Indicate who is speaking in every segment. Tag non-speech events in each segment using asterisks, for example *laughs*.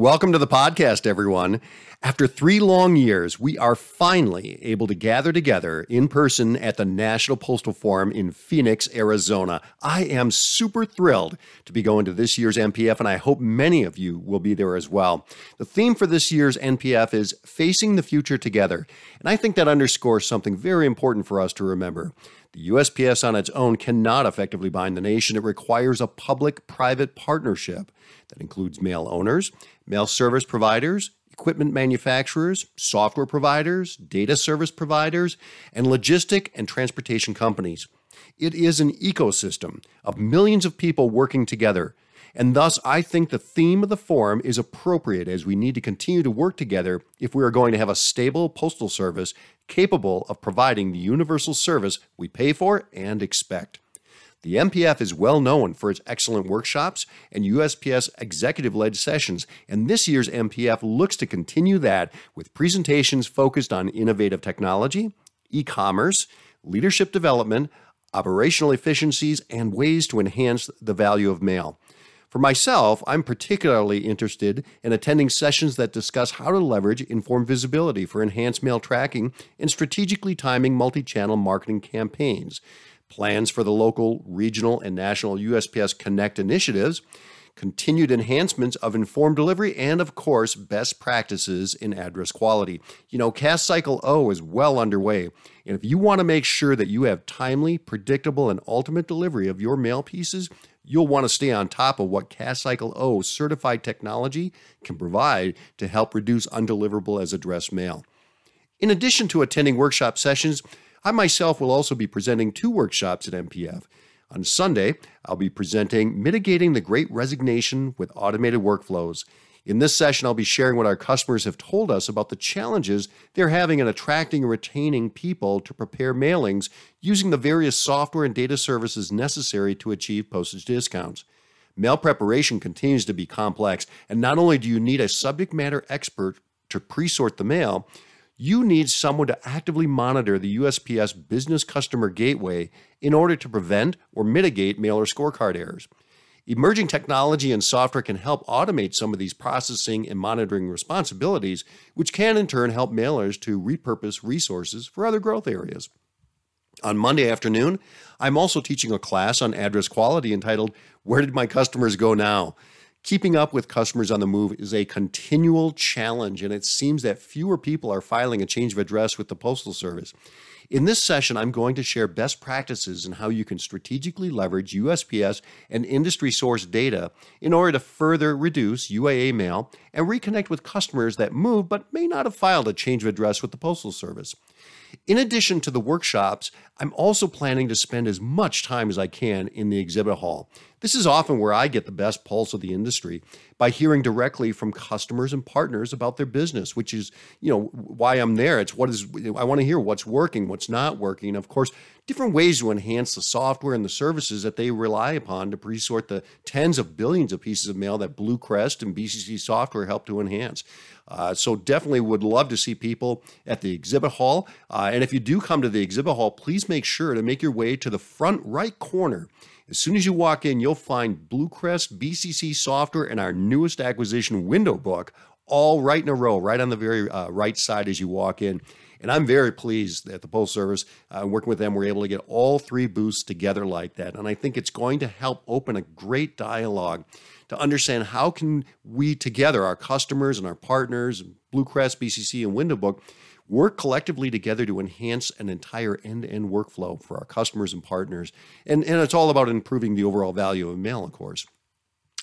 Speaker 1: Welcome to the podcast, everyone. After three long years, we are finally able to gather together in person at the National Postal Forum in Phoenix, Arizona. I am super thrilled to be going to this year's NPF, and I hope many of you will be there as well. The theme for this year's NPF is Facing the Future Together, and I think that underscores something very important for us to remember. The USPS on its own cannot effectively bind the nation. It requires a public private partnership that includes mail owners, mail service providers, equipment manufacturers, software providers, data service providers, and logistic and transportation companies. It is an ecosystem of millions of people working together. And thus, I think the theme of the forum is appropriate as we need to continue to work together if we are going to have a stable postal service capable of providing the universal service we pay for and expect. The NPF is well known for its excellent workshops and USPS executive led sessions, and this year's NPF looks to continue that with presentations focused on innovative technology, e commerce, leadership development, operational efficiencies, and ways to enhance the value of mail. For myself, I'm particularly interested in attending sessions that discuss how to leverage informed visibility for enhanced mail tracking and strategically timing multi channel marketing campaigns. Plans for the local, regional, and national USPS Connect initiatives, continued enhancements of informed delivery, and of course, best practices in address quality. You know, CASS Cycle O is well underway. And if you want to make sure that you have timely, predictable, and ultimate delivery of your mail pieces, you'll want to stay on top of what CASS Cycle O certified technology can provide to help reduce undeliverable as address mail. In addition to attending workshop sessions, I myself will also be presenting two workshops at NPF. On Sunday, I'll be presenting Mitigating the Great Resignation with Automated Workflows. In this session, I'll be sharing what our customers have told us about the challenges they're having in attracting and retaining people to prepare mailings using the various software and data services necessary to achieve postage discounts. Mail preparation continues to be complex, and not only do you need a subject matter expert to pre sort the mail, you need someone to actively monitor the USPS Business Customer Gateway in order to prevent or mitigate mailer scorecard errors. Emerging technology and software can help automate some of these processing and monitoring responsibilities, which can in turn help mailers to repurpose resources for other growth areas. On Monday afternoon, I'm also teaching a class on address quality entitled Where Did My Customers Go Now? Keeping up with customers on the move is a continual challenge, and it seems that fewer people are filing a change of address with the Postal Service. In this session, I'm going to share best practices and how you can strategically leverage USPS and industry source data in order to further reduce UAA mail and reconnect with customers that move but may not have filed a change of address with the Postal Service. In addition to the workshops, I'm also planning to spend as much time as I can in the exhibit hall. This is often where I get the best pulse of the industry by hearing directly from customers and partners about their business, which is, you know, why I'm there. It's what is I want to hear what's working, what's not working. Of course, different ways to enhance the software and the services that they rely upon to pre-sort the tens of billions of pieces of mail that Bluecrest and BCC software help to enhance. Uh, so definitely would love to see people at the exhibit hall. Uh, and if you do come to the exhibit hall, please make sure to make your way to the front right corner as soon as you walk in, you'll find Bluecrest, BCC software, and our newest acquisition, Window Book, all right in a row, right on the very uh, right side as you walk in. And I'm very pleased that the Postal Service, uh, working with them, we're able to get all three booths together like that. And I think it's going to help open a great dialogue to understand how can we together, our customers and our partners, Bluecrest, BCC, and Window Book, work collectively together to enhance an entire end-to-end workflow for our customers and partners. And, and it's all about improving the overall value of mail, of course.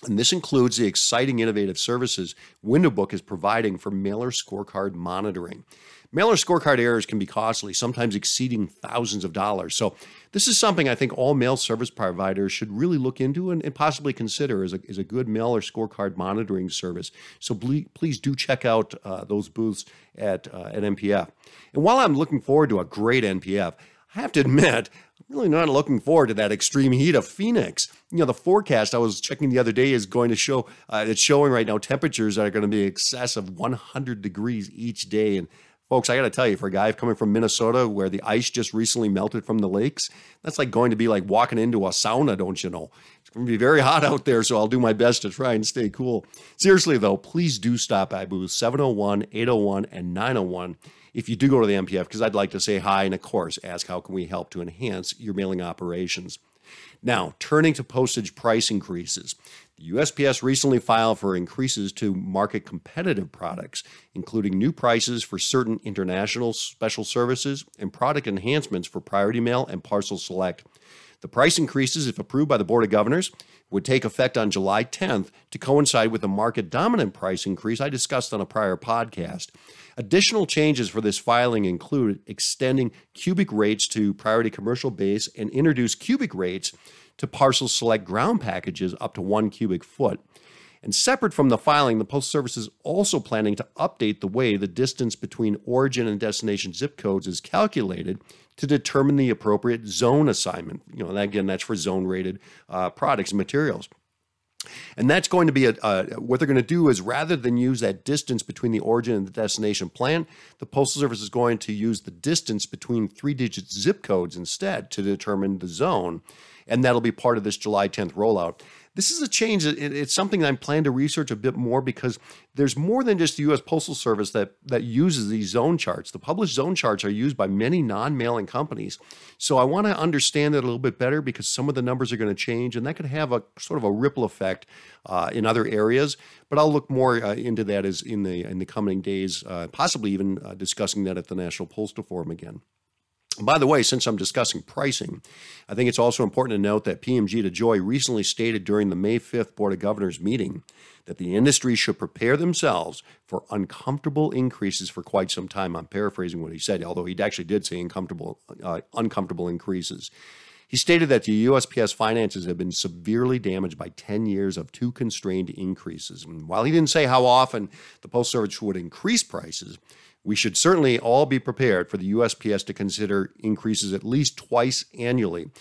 Speaker 1: And this includes the exciting innovative services WindowBook is providing for mailer scorecard monitoring. Mailer scorecard errors can be costly, sometimes exceeding thousands of dollars. So, this is something I think all mail service providers should really look into and, and possibly consider as a, as a good mailer scorecard monitoring service. So, please, please do check out uh, those booths at, uh, at NPF. And while I'm looking forward to a great NPF, I have to *laughs* admit, I'm really not looking forward to that extreme heat of Phoenix. You know, the forecast I was checking the other day is going to show, uh, it's showing right now temperatures that are going to be excess of 100 degrees each day. And Folks, I got to tell you, for a guy coming from Minnesota where the ice just recently melted from the lakes, that's like going to be like walking into a sauna, don't you know? It's going to be very *laughs* hot out there, so I'll do my best to try and stay cool. Seriously, though, please do stop by booth 701, 801, and 901 if you do go to the NPF, because I'd like to say hi and, of course, ask how can we help to enhance your mailing operations. Now, turning to postage price increases. The USPS recently filed for increases to market competitive products, including new prices for certain international special services and product enhancements for Priority Mail and Parcel Select. The price increases, if approved by the Board of Governors, would take effect on July 10th to coincide with the market dominant price increase I discussed on a prior podcast. Additional changes for this filing include extending cubic rates to priority commercial base and introduce cubic rates to parcel select ground packages up to one cubic foot. And separate from the filing, the Postal Service is also planning to update the way the distance between origin and destination zip codes is calculated to determine the appropriate zone assignment. You know, again, that's for zone rated uh, products and materials. And that's going to be a, what they're going to do is rather than use that distance between the origin and the destination plant, the Postal Service is going to use the distance between three digit zip codes instead to determine the zone. And that'll be part of this July 10th rollout. This is a change. It's something I'm planning to research a bit more because there's more than just the U.S. Postal Service that that uses these zone charts. The published zone charts are used by many non-mailing companies. So I want to understand it a little bit better because some of the numbers are going to change, and that could have a sort of a ripple effect uh, in other areas. But I'll look more uh, into that as in the in the coming days, uh, possibly even uh, discussing that at the National Postal Forum again. By the way, since I'm discussing pricing, I think it's also important to note that PMG DeJoy recently stated during the May 5th Board of Governors meeting that the industry should prepare themselves for uncomfortable increases for quite some time. I'm paraphrasing what he said, although he actually did say uncomfortable, uh, uncomfortable increases. He stated that the USPS finances have been severely damaged by 10 years of too constrained increases. And while he didn't say how often the Postal Service would increase prices, we should certainly all be prepared for the USPS to consider increases at least twice annually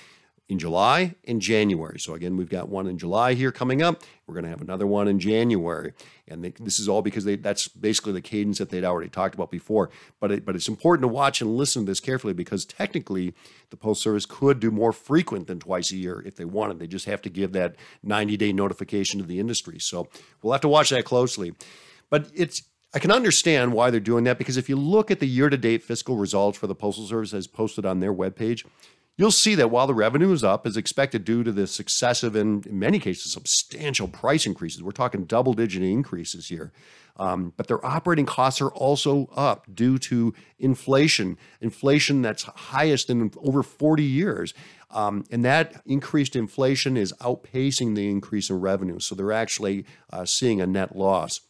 Speaker 1: in July and January. So, again, we've got one in July here coming up. We're going to have another one in January. And they, this is all because they, that's basically the cadence that they'd already talked about before. But, it, but it's important to watch and listen to this carefully because technically the Post Service could do more frequent than twice a year if they wanted. They just have to give that 90 day notification to the industry. So, we'll have to watch that closely. But it's I can understand why they're doing that because if you look at the year to date fiscal results for the Postal Service as posted on their webpage, you'll see that while the revenue is up as expected due to the successive and in many cases substantial price increases, we're talking double digit increases here. Um, but their operating costs are also up due to inflation, inflation that's highest in over 40 years. Um, and that increased inflation is outpacing the increase in revenue. So they're actually uh, seeing a net loss.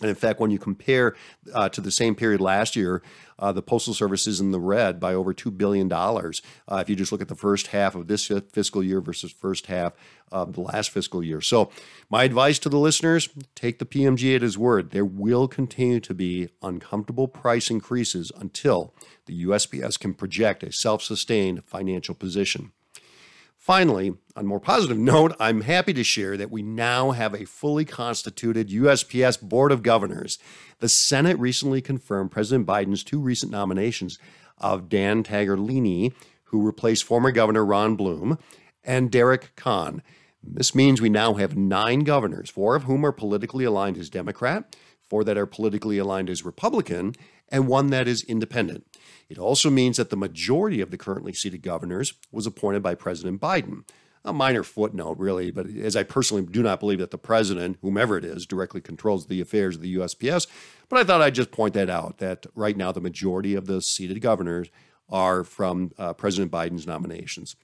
Speaker 1: And in fact, when you compare uh, to the same period last year, uh, the Postal Service is in the red by over $2 billion. Uh, if you just look at the first half of this fiscal year versus first half of the last fiscal year. So, my advice to the listeners take the PMG at his word. There will continue to be uncomfortable price increases until the USPS can project a self sustained financial position. Finally, on a more positive note, I'm happy to share that we now have a fully constituted USPS Board of Governors. The Senate recently confirmed President Biden's two recent nominations of Dan Tangherlini, who replaced former Governor Ron Bloom, and Derek Kan. This means we now have nine governors, four of whom are politically aligned as Democrat, four that are politically aligned as Republican, and one that is independent. It also means that the majority of the currently seated governors was appointed by President Biden. A minor footnote, really, but as I personally do not believe that the president, whomever it is, directly controls the affairs of the USPS, but I thought I'd just point that out that right now the majority of the seated governors are from uh, President Biden's nominations.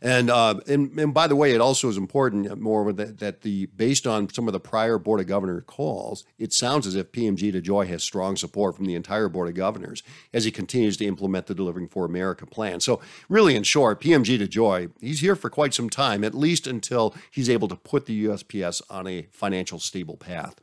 Speaker 1: And, uh, and and by the way, it also is important uh, more that, that the based on some of the prior board of governor calls, it sounds as if PMG DeJoy has strong support from the entire board of governors as he continues to implement the Delivering for America plan. So really, in short, PMG DeJoy he's here for quite some time, at least until he's able to put the USPS on a financial stable path.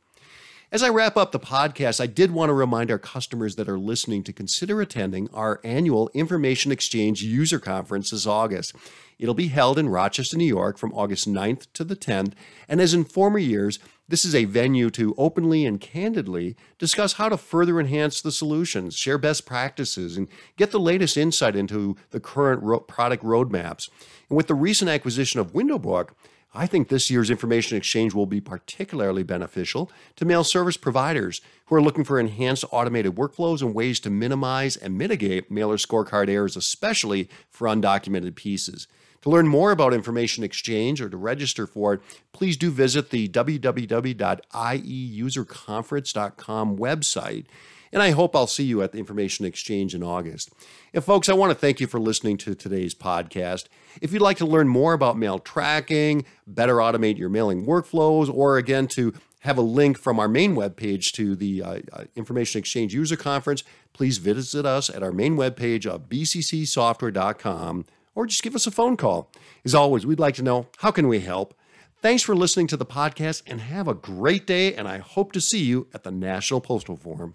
Speaker 1: As I wrap up the podcast, I did want to remind our customers that are listening to consider attending our annual Information Exchange User Conference this August. It'll be held in Rochester, New York from August 9th to the 10th, and as in former years, this is a venue to openly and candidly discuss how to further enhance the solutions, share best practices, and get the latest insight into the current ro- product roadmaps. And with the recent acquisition of WindowBook, I think this year's information exchange will be particularly beneficial to mail service providers who are looking for enhanced automated workflows and ways to minimize and mitigate mailer scorecard errors, especially for undocumented pieces. To learn more about information exchange or to register for it, please do visit the www.ieuserconference.com website. And I hope I'll see you at the Information Exchange in August. And folks, I want to thank you for listening to today's podcast. If you'd like to learn more about mail tracking, better automate your mailing workflows, or again to have a link from our main webpage to the uh, uh Information Exchange User Conference, please visit us at our main webpage of bccsoftware.com or just give us a phone call. As always, we'd like to know how can we help? Thanks for listening to the podcast and have a great day and I hope to see you at the National Postal Forum.